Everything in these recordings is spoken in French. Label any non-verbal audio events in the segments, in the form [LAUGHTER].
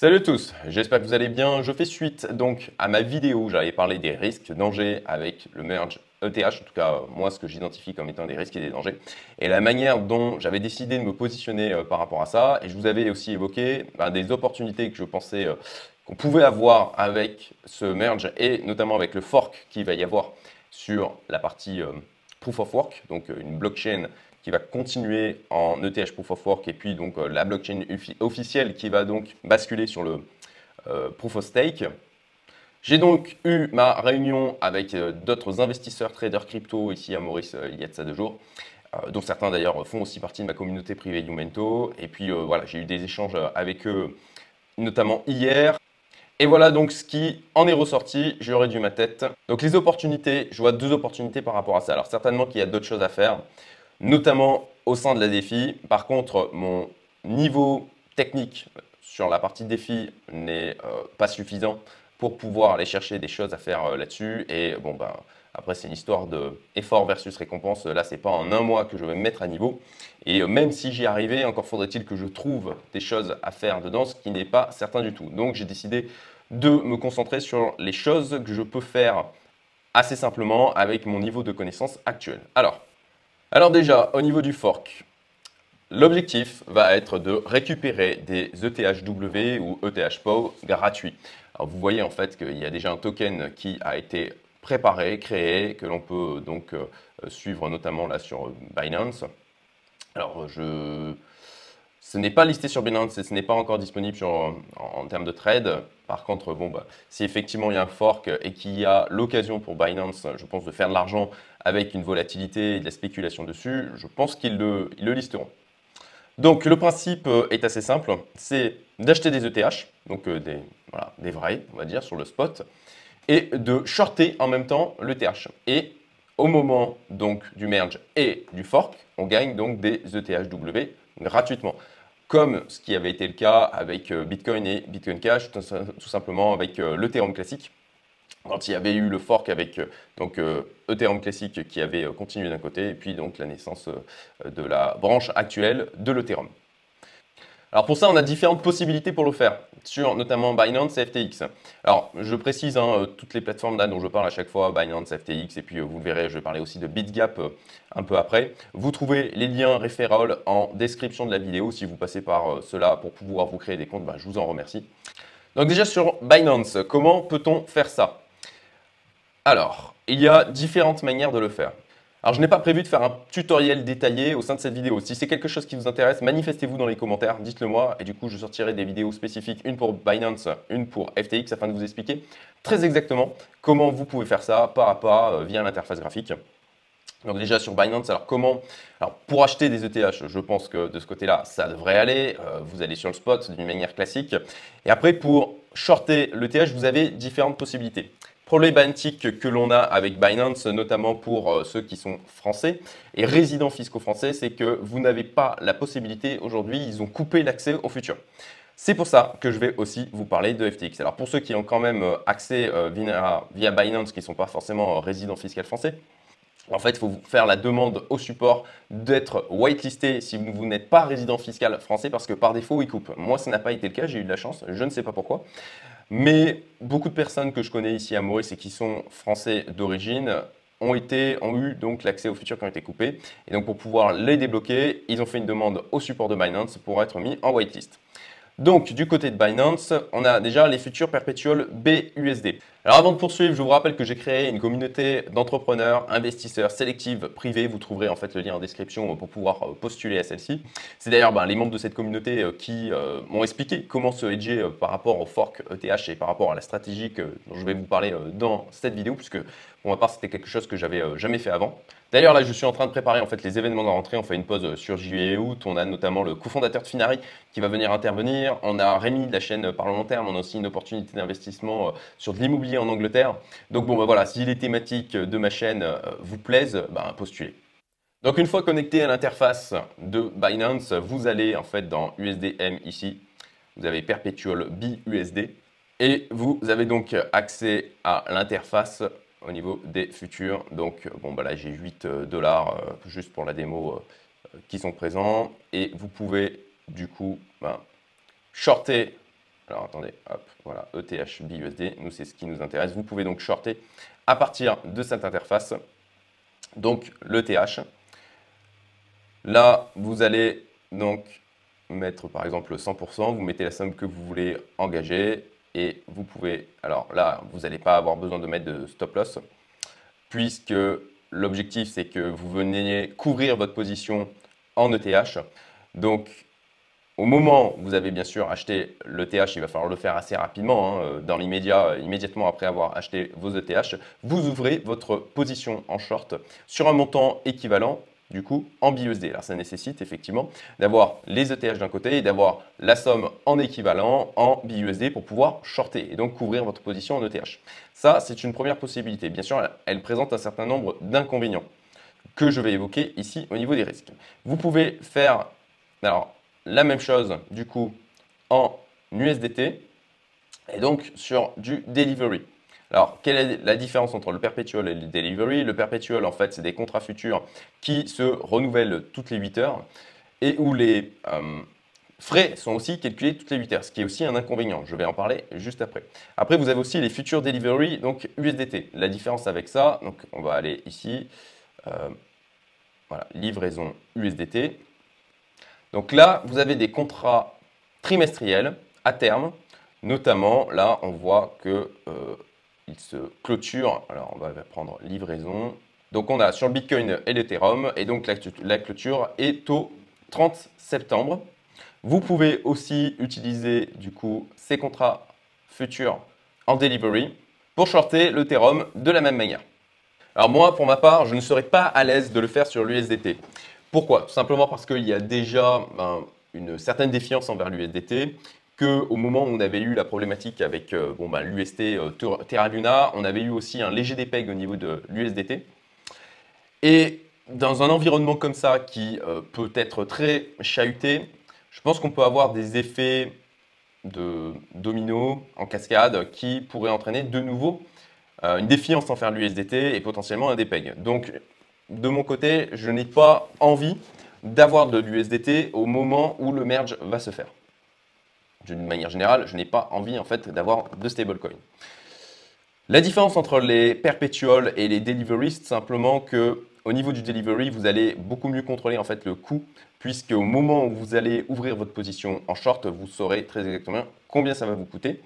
Salut à tous, j'espère que vous allez bien. Je fais suite donc à ma vidéo où j'avais parlé des risques, dangers avec le merge ETH, en tout cas moi ce que j'identifie comme étant des risques et des dangers, et la manière dont j'avais décidé de me positionner euh, par rapport à ça. Et je vous avais aussi évoqué ben, des opportunités que je pensais euh, qu'on pouvait avoir avec ce merge et notamment avec le fork qu'il va y avoir sur la partie euh, proof of work, donc une blockchain qui va continuer en ETH Proof of Work et puis donc euh, la blockchain officielle qui va donc basculer sur le euh, Proof of Stake. J'ai donc eu ma réunion avec euh, d'autres investisseurs traders crypto ici à Maurice il y a de ça deux jours, dont certains d'ailleurs font aussi partie de ma communauté privée Umento. Et puis voilà, j'ai eu des échanges avec eux, notamment hier. Et voilà donc ce qui en est ressorti, j'aurais dû ma tête. Donc les opportunités, je vois deux opportunités par rapport à ça. Alors certainement qu'il y a d'autres choses à faire notamment au sein de la défi. Par contre, mon niveau technique sur la partie défi n'est euh, pas suffisant pour pouvoir aller chercher des choses à faire euh, là-dessus. Et bon, ben, après, c'est une histoire de versus récompense. Là, c'est pas en un mois que je vais me mettre à niveau. Et euh, même si j'y arrivais, encore faudrait-il que je trouve des choses à faire dedans, ce qui n'est pas certain du tout. Donc, j'ai décidé de me concentrer sur les choses que je peux faire assez simplement avec mon niveau de connaissance actuel. Alors, alors déjà, au niveau du fork, l'objectif va être de récupérer des ETHW ou ETHPO gratuits. Alors vous voyez en fait qu'il y a déjà un token qui a été préparé, créé, que l'on peut donc euh, suivre notamment là sur Binance. Alors je ce n'est pas listé sur Binance et ce n'est pas encore disponible en, termes de trade. Par contre, bon, bah, si effectivement il y a un fork et qu'il y a l'occasion pour Binance, je pense, de faire de l'argent avec une volatilité et de la spéculation dessus, je pense qu'ils le, listeront. Donc le principe euh, est assez simple, c'est d'acheter des ETH, donc euh, des, des vrais, on va dire, sur le spot, et de shorter en même temps l'ETH. Et au moment donc du merge et du fork, on gagne donc des ETHW gratuitement comme ce qui avait été le cas avec euh, Bitcoin et Bitcoin Cash, tout simplement avec euh, l'Ethereum classique. Quand il y avait eu le fork avec euh, donc Ethereum classique qui avait continué d'un côté et puis donc la naissance de la branche actuelle de l'Ethereum. Alors pour ça, on a différentes possibilités pour le faire, sur notamment Binance et FTX. Alors je précise hein, euh, toutes les plateformes là dont je parle à chaque fois, Binance, FTX, et puis euh, vous verrez, je vais parler aussi de BitGap euh, un peu après. Vous trouvez les liens référals en description de la vidéo. Si vous passez par cela pour pouvoir vous créer des comptes, bah, je vous en remercie. Donc déjà sur Binance, comment peut-on faire ça? Alors, il y a différentes manières de le faire. Alors je n'ai pas prévu de faire un tutoriel détaillé au sein de cette vidéo. Si c'est quelque chose qui vous intéresse, manifestez-vous dans les commentaires, dites-le moi et du coup je sortirai des vidéos spécifiques, une pour Binance, une pour FTX afin de vous expliquer très exactement comment vous pouvez faire ça pas à pas via l'interface graphique. Donc déjà sur Binance, alors comment Alors pour acheter des ETH, je pense que de ce côté-là, ça devrait aller. Euh, vous allez sur le spot d'une manière classique. Et après pour shorter l'ETH, vous avez différentes possibilités problématique que l'on a avec Binance, notamment pour euh, ceux qui sont français et résidents fiscaux français, c'est que vous n'avez pas la possibilité aujourd'hui, ils ont coupé l'accès au futur. C'est pour ça que je vais aussi vous parler de FTX. Alors pour ceux qui ont quand même euh, accès euh, via, Binance, qui ne sont pas forcément résidents fiscaux français, en fait, il faut faire la demande au support d'être whitelisté si vous, n'êtes pas résident fiscal français parce que par défaut, ils coupent. Moi, ça n'a pas été le cas, j'ai eu de la chance, je ne sais pas pourquoi. Mais beaucoup de personnes que je connais ici à Maurice et qui sont français d'origine ont, eu l'accès aux futurs qui ont été coupés. Et donc pour pouvoir les débloquer, ils ont fait une demande au support de Binance pour être mis en whitelist. Donc, du côté de Binance, on a déjà les futurs perpétuels BUSD. Alors, avant de poursuivre, je vous rappelle que j'ai créé une communauté d'entrepreneurs, investisseurs sélectifs privés. Vous trouverez en fait le lien en description pour pouvoir euh, postuler à celle-ci. C'est d'ailleurs ben, les membres de cette communauté euh, qui euh, m'ont expliqué comment se hedger par rapport au fork ETH et par rapport à la stratégie dont je vais vous parler dans cette vidéo, puisque pour ma part, c'était quelque chose que j'avais jamais fait avant. D'ailleurs, là, je suis en train de préparer en les événements de rentrée. On fait une pause sur juillet et août. On a notamment le cofondateur de Finari qui va venir intervenir. On a Rémi de la chaîne Long Terme. On a aussi une opportunité d'investissement euh, sur de l'immobilier en Angleterre. Donc bon, bah, voilà, si les thématiques de ma chaîne euh, vous plaisent, bah, postulez. Donc une fois connecté à l'interface de Binance, vous allez en fait dans USDM ici. Vous avez Perpetual BUSD et vous avez donc accès à l'interface au niveau des futurs. Donc, bon, bah là, j'ai 8 euh, dollars euh, juste pour la démo euh, qui sont présents. Et vous pouvez, du coup, ben, shorter Alors attendez, hop, voilà, ETH BUSD, nous c'est ce qui nous intéresse. Vous pouvez donc shorter à partir de cette interface, donc l'ETH. Là, vous allez donc mettre par exemple 100%, vous mettez la somme que vous voulez engager et vous pouvez, alors là, vous n'allez pas avoir besoin de mettre de stop loss puisque l'objectif c'est que vous veniez couvrir votre position en ETH. Donc au moment où vous avez bien sûr acheté l'ETH, il va falloir le faire assez rapidement, hein, dans l'immédiat, immédiatement après avoir acheté vos ETH, vous ouvrez votre position en short sur un montant équivalent du coup en BUSD. Alors ça nécessite effectivement d'avoir les ETH d'un côté et d'avoir la somme en équivalent en BUSD pour pouvoir shorter et donc couvrir votre position en ETH. Ça, c'est une première possibilité. Bien sûr, elle présente un certain nombre d'inconvénients que je vais évoquer ici au niveau des risques. Vous pouvez faire la même chose du coup en USDT et donc sur du delivery. Alors, quelle est la différence entre le perpetual et le delivery? Le perpetual, en fait, c'est des contrats futurs qui se renouvellent toutes les 8 heures et où les euh, frais sont aussi calculés toutes les 8 heures, ce qui est aussi un inconvénient. Je vais en parler juste après. Après, vous avez aussi les futures delivery, donc USDT. La différence avec ça, donc on va aller ici, euh, voilà, livraison USDT. Donc là, vous avez des contrats trimestriels à terme. Notamment, là, on voit que euh, il se clôture. Alors, on va prendre livraison. Donc, on a sur le Bitcoin et l'Ethereum. Et donc, la, clôture est au 30 septembre. Vous pouvez aussi utiliser, du coup, ces contrats futurs en delivery pour shorter l'Ethereum de la même manière. Alors, moi, pour ma part, je ne serais pas à l'aise de le faire sur l'USDT. Pourquoi? Simplement parce qu'il y a déjà ben, une certaine défiance envers l'USDT qu'au moment où on avait eu la problématique avec euh, bon, bah, l'UST euh, Terra Luna, on avait eu aussi un léger dépeg au niveau de l'USDT. Et dans un environnement comme ça qui euh, peut être très chahuté, je pense qu'on peut avoir des effets de domino en cascade qui pourraient entraîner de nouveau une défiance envers l'USDT et potentiellement un dépeg. Donc, de mon côté, je n'ai pas envie d'avoir de l'USDT au moment où le merge va se faire d'une manière générale, je n'ai pas envie en fait d'avoir de stablecoin. La différence entre les perpetuals et les delivery, c'est simplement que au niveau du delivery, vous allez beaucoup mieux contrôler en fait le coût, puisque au moment où vous allez ouvrir votre position en short, vous saurez très exactement combien ça va vous coûter.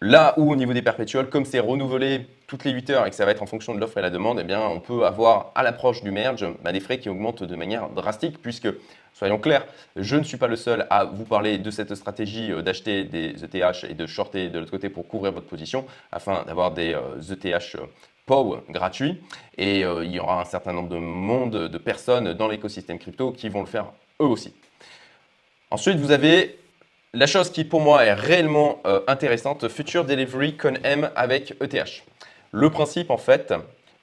Là où au niveau des perpétuels, comme c'est renouvelé toutes les 8 heures et que ça va être en fonction de l'offre et la demande, eh bien, on peut avoir à l'approche du merge bah, des frais qui augmentent de manière drastique puisque, soyons clairs, je ne suis pas le seul à vous parler de cette stratégie euh, d'acheter des ETH et de shorter de l'autre côté pour couvrir votre position afin d'avoir des ETH euh, e POW gratuits. Et euh, il y aura un certain nombre de monde, de personnes dans l'écosystème crypto qui vont le faire eux aussi. Ensuite, vous avez la chose qui pour moi est réellement euh, intéressante, Future Delivery ConM avec ETH. Le principe en fait,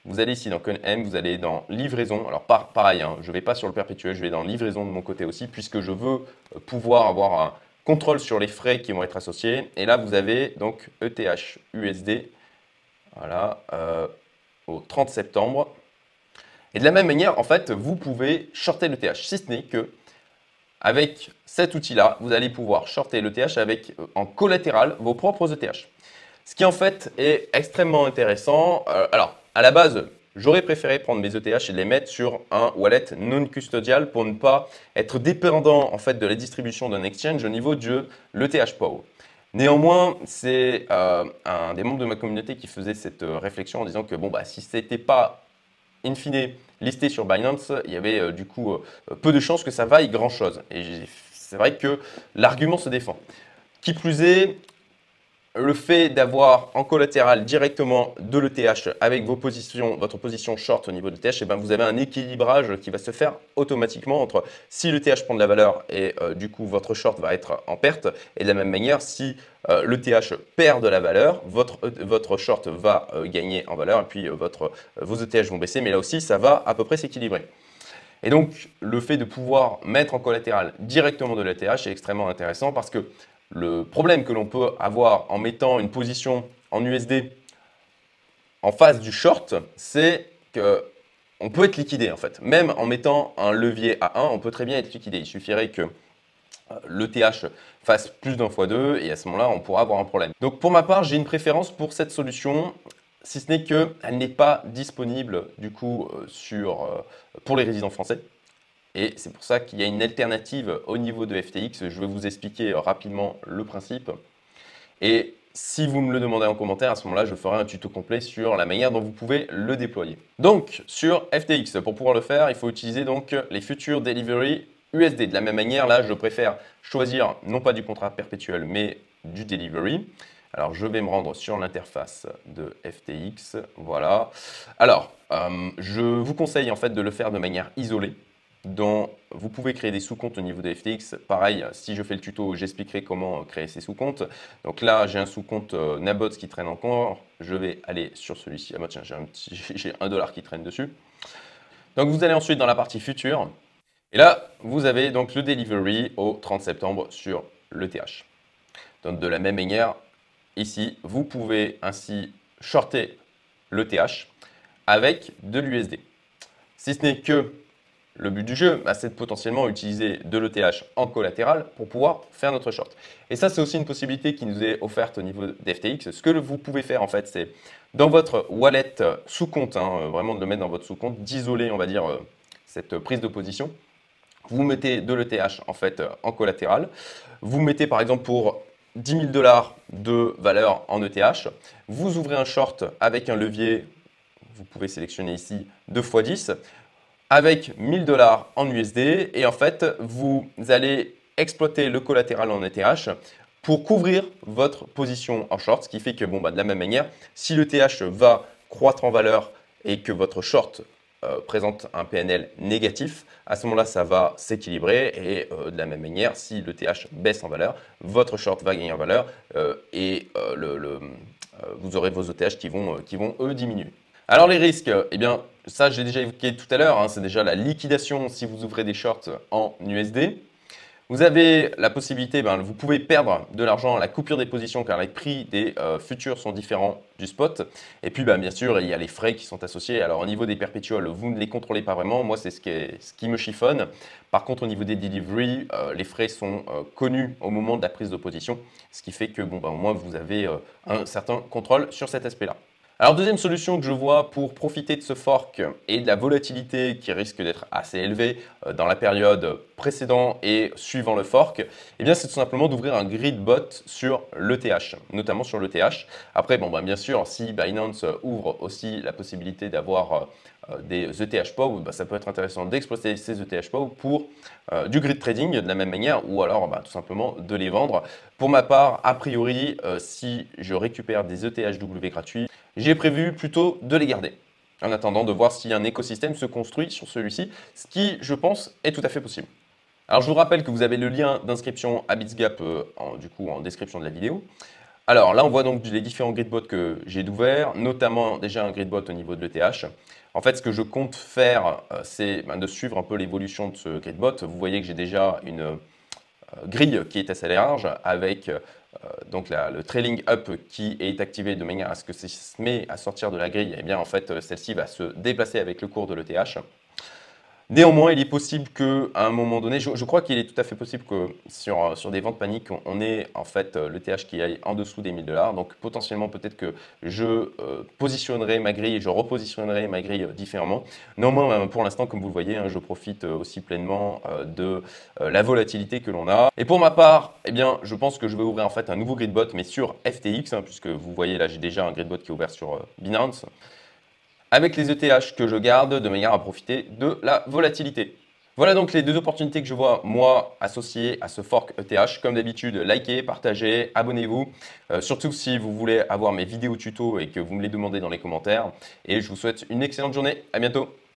vous allez ici dans ConM, vous allez dans livraison. Alors pareil, hein, je ne vais pas sur le perpétuel, je vais dans livraison de mon côté aussi puisque je veux euh, pouvoir avoir un contrôle sur les frais qui vont être associés. Et là, vous avez donc ETH USD voilà, euh, au 30 septembre. Et de la même manière, en fait, vous pouvez shorter l'ETH, si ce n'est que avec cet outil-là, vous allez pouvoir shorter l'ETH avec euh, en collatéral vos propres ETH. Ce qui en fait est extrêmement intéressant. Euh, alors, à la base, j'aurais préféré prendre mes ETH et les mettre sur un wallet non custodial pour ne pas être dépendant en fait de la distribution d'un exchange au niveau de l'ETH Power. Néanmoins, c'est euh, un des membres de ma communauté qui faisait cette réflexion en disant que bon, bah, si ce n'était pas in fine listé sur Binance, il y avait euh, du coup euh, peu de chances que ça vaille grand-chose. Et c'est vrai que l'argument se défend. Qui plus est, le fait d'avoir en collatéral directement de l'ETH avec vos positions, votre position short au niveau de l'ETH, et eh ben vous avez un équilibrage qui va se faire automatiquement entre si l'ETH prend de la valeur et euh, du coup votre short va être en perte, et de la même manière, si euh, l'ETH perd de la valeur, votre, e votre short va euh, gagner en valeur et puis votre, vos ETH vont baisser, mais là aussi ça va à peu près s'équilibrer. Et donc, le fait de pouvoir mettre en collatéral directement de l'ETH est extrêmement intéressant parce que le problème que l'on peut avoir en mettant une position en USD en face du short, c'est qu'on peut être liquidé en fait. Même en mettant un levier à 1, on peut très bien être liquidé. Il suffirait que le TH fasse plus d'un fois deux et à ce moment-là, on pourra avoir un problème. Donc pour ma part, j'ai une préférence pour cette solution, si ce n'est qu'elle n'est pas disponible du coup sur, pour les résidents français. Et c'est pour ça qu'il y a une alternative au niveau de FTX. Je vais vous expliquer rapidement le principe. Et si vous me le demandez en commentaire, à ce moment-là, je ferai un tuto complet sur la manière dont vous pouvez le déployer. Donc, sur FTX, pour pouvoir le faire, il faut utiliser donc les Future Delivery USD. De la même manière, là, je préfère choisir non pas du contrat perpétuel, mais du delivery. Alors, je vais me rendre sur l'interface de FTX. Voilà. Alors, euh, je vous conseille en fait de le faire de manière isolée dont vous pouvez créer des sous-comptes au niveau de FTX. Pareil, si je fais le tuto, j'expliquerai comment créer ces sous-comptes. Donc là, j'ai un sous-compte euh, Nabots qui traîne encore. Je vais aller sur celui-ci. Ah bah tiens, j'ai un [LAUGHS] dollar qui traîne dessus. Donc vous allez ensuite dans la partie future. Et là, vous avez donc le delivery au 30 septembre sur l'ETH. Donc de la même manière, ici, vous pouvez ainsi shorter l'ETH avec de l'USD. Si ce n'est que le but du jeu, bah, c'est de potentiellement utiliser de l'ETH en collatéral pour pouvoir faire notre short. Et ça, c'est aussi une possibilité qui nous est offerte au niveau d'FTX. Ce que vous pouvez faire, en fait, c'est dans votre wallet sous compte, hein, euh, vraiment de le mettre dans votre sous compte, d'isoler, on va dire, euh, cette prise de position. Vous mettez de l'ETH, en fait, en collatéral. Vous mettez, par exemple, pour 10 000 dollars de valeur en ETH. Vous ouvrez un short avec un levier, vous pouvez sélectionner ici 2 x 10 avec 1000 dollars en USD et en fait, vous allez exploiter le collatéral en ETH pour couvrir votre position en short, ce qui fait que bon, bah, de la même manière, si le TH va croître en valeur et que votre short euh, présente un PNL négatif, à ce moment-là, ça va s'équilibrer et euh, de la même manière, si le TH baisse en valeur, votre short va gagner en valeur euh, et vous aurez vos ETH qui vont, qui vont eux diminuer. Alors les risques, eh bien ça j'ai déjà évoqué tout à l'heure, hein, c'est déjà la liquidation si vous ouvrez des shorts en USD. Vous avez la possibilité, ben, vous pouvez perdre de l'argent à la coupure des positions car les prix des euh, futurs sont différents du spot. Et puis ben, bien sûr, il y a les frais qui sont associés. Alors au niveau des perpétuels, vous ne les contrôlez pas vraiment. Moi, c'est ce, qui me chiffonne. Par contre, au niveau des delivery, euh, les frais sont euh, connus au moment de la prise de position. Ce qui fait que bon, ben, au moins, vous avez un certain contrôle sur cet aspect-là. Alors deuxième solution que je vois pour profiter de ce fork et de la volatilité qui risque d'être assez élevée euh, dans la période précédente et suivant le fork, eh bien c'est tout simplement d'ouvrir un grid bot sur l'ETH, notamment sur l'ETH. Après, bon, ben, bien sûr, si Binance ouvre aussi la possibilité d'avoir euh, des ETH POW, ben, ça peut être intéressant d'exploiter ces ETH POW pour euh, du grid trading de la même manière ou alors ben, tout simplement de les vendre. Pour ma part, a priori, si je récupère des ETHW gratuits, j'ai prévu plutôt de les garder en attendant de voir si un écosystème se construit sur celui-ci, ce qui, je pense, est tout à fait possible. Alors, je vous rappelle que vous avez le lien d'inscription à Bitsgap euh, en, du coup, en description de la vidéo. Alors là, on voit donc les différents gridbots que j'ai d'ouvert, notamment déjà un gridbot au niveau de l'ETH. En fait, ce que je compte faire, euh, c'est ben, de suivre un peu l'évolution de ce gridbot. Vous voyez que j'ai déjà une euh, grille qui est assez large avec euh, donc le trailing up qui est activé de manière à ce que ça se met à sortir de la grille, eh en fait celle-ci va se déplacer avec le cours de l'ETH. Néanmoins, il est possible qu'à un moment donné, je, crois qu'il est tout à fait possible que sur, sur des ventes paniques, on ait en fait euh, le TH qui aille en dessous des 1000 dollars. Donc potentiellement, peut-être que je euh, positionnerai ma grille, je repositionnerai ma grille différemment. Néanmoins, euh, pour l'instant, comme vous le voyez, hein, je profite aussi pleinement de la volatilité que l'on a. Et pour ma part, eh bien, je pense que je vais ouvrir en fait un nouveau gridbot, mais sur FTX, hein, puisque vous voyez là, j'ai déjà un gridbot qui est ouvert sur Binance avec les ETH que je garde de manière à profiter de la volatilité. Voilà donc les deux opportunités que je vois moi associées à ce fork ETH. Comme d'habitude, likez, partagez, abonnez-vous. Euh, surtout si vous voulez avoir mes vidéos tuto et que vous me les demandez dans les commentaires. Et je vous souhaite une excellente journée. À bientôt.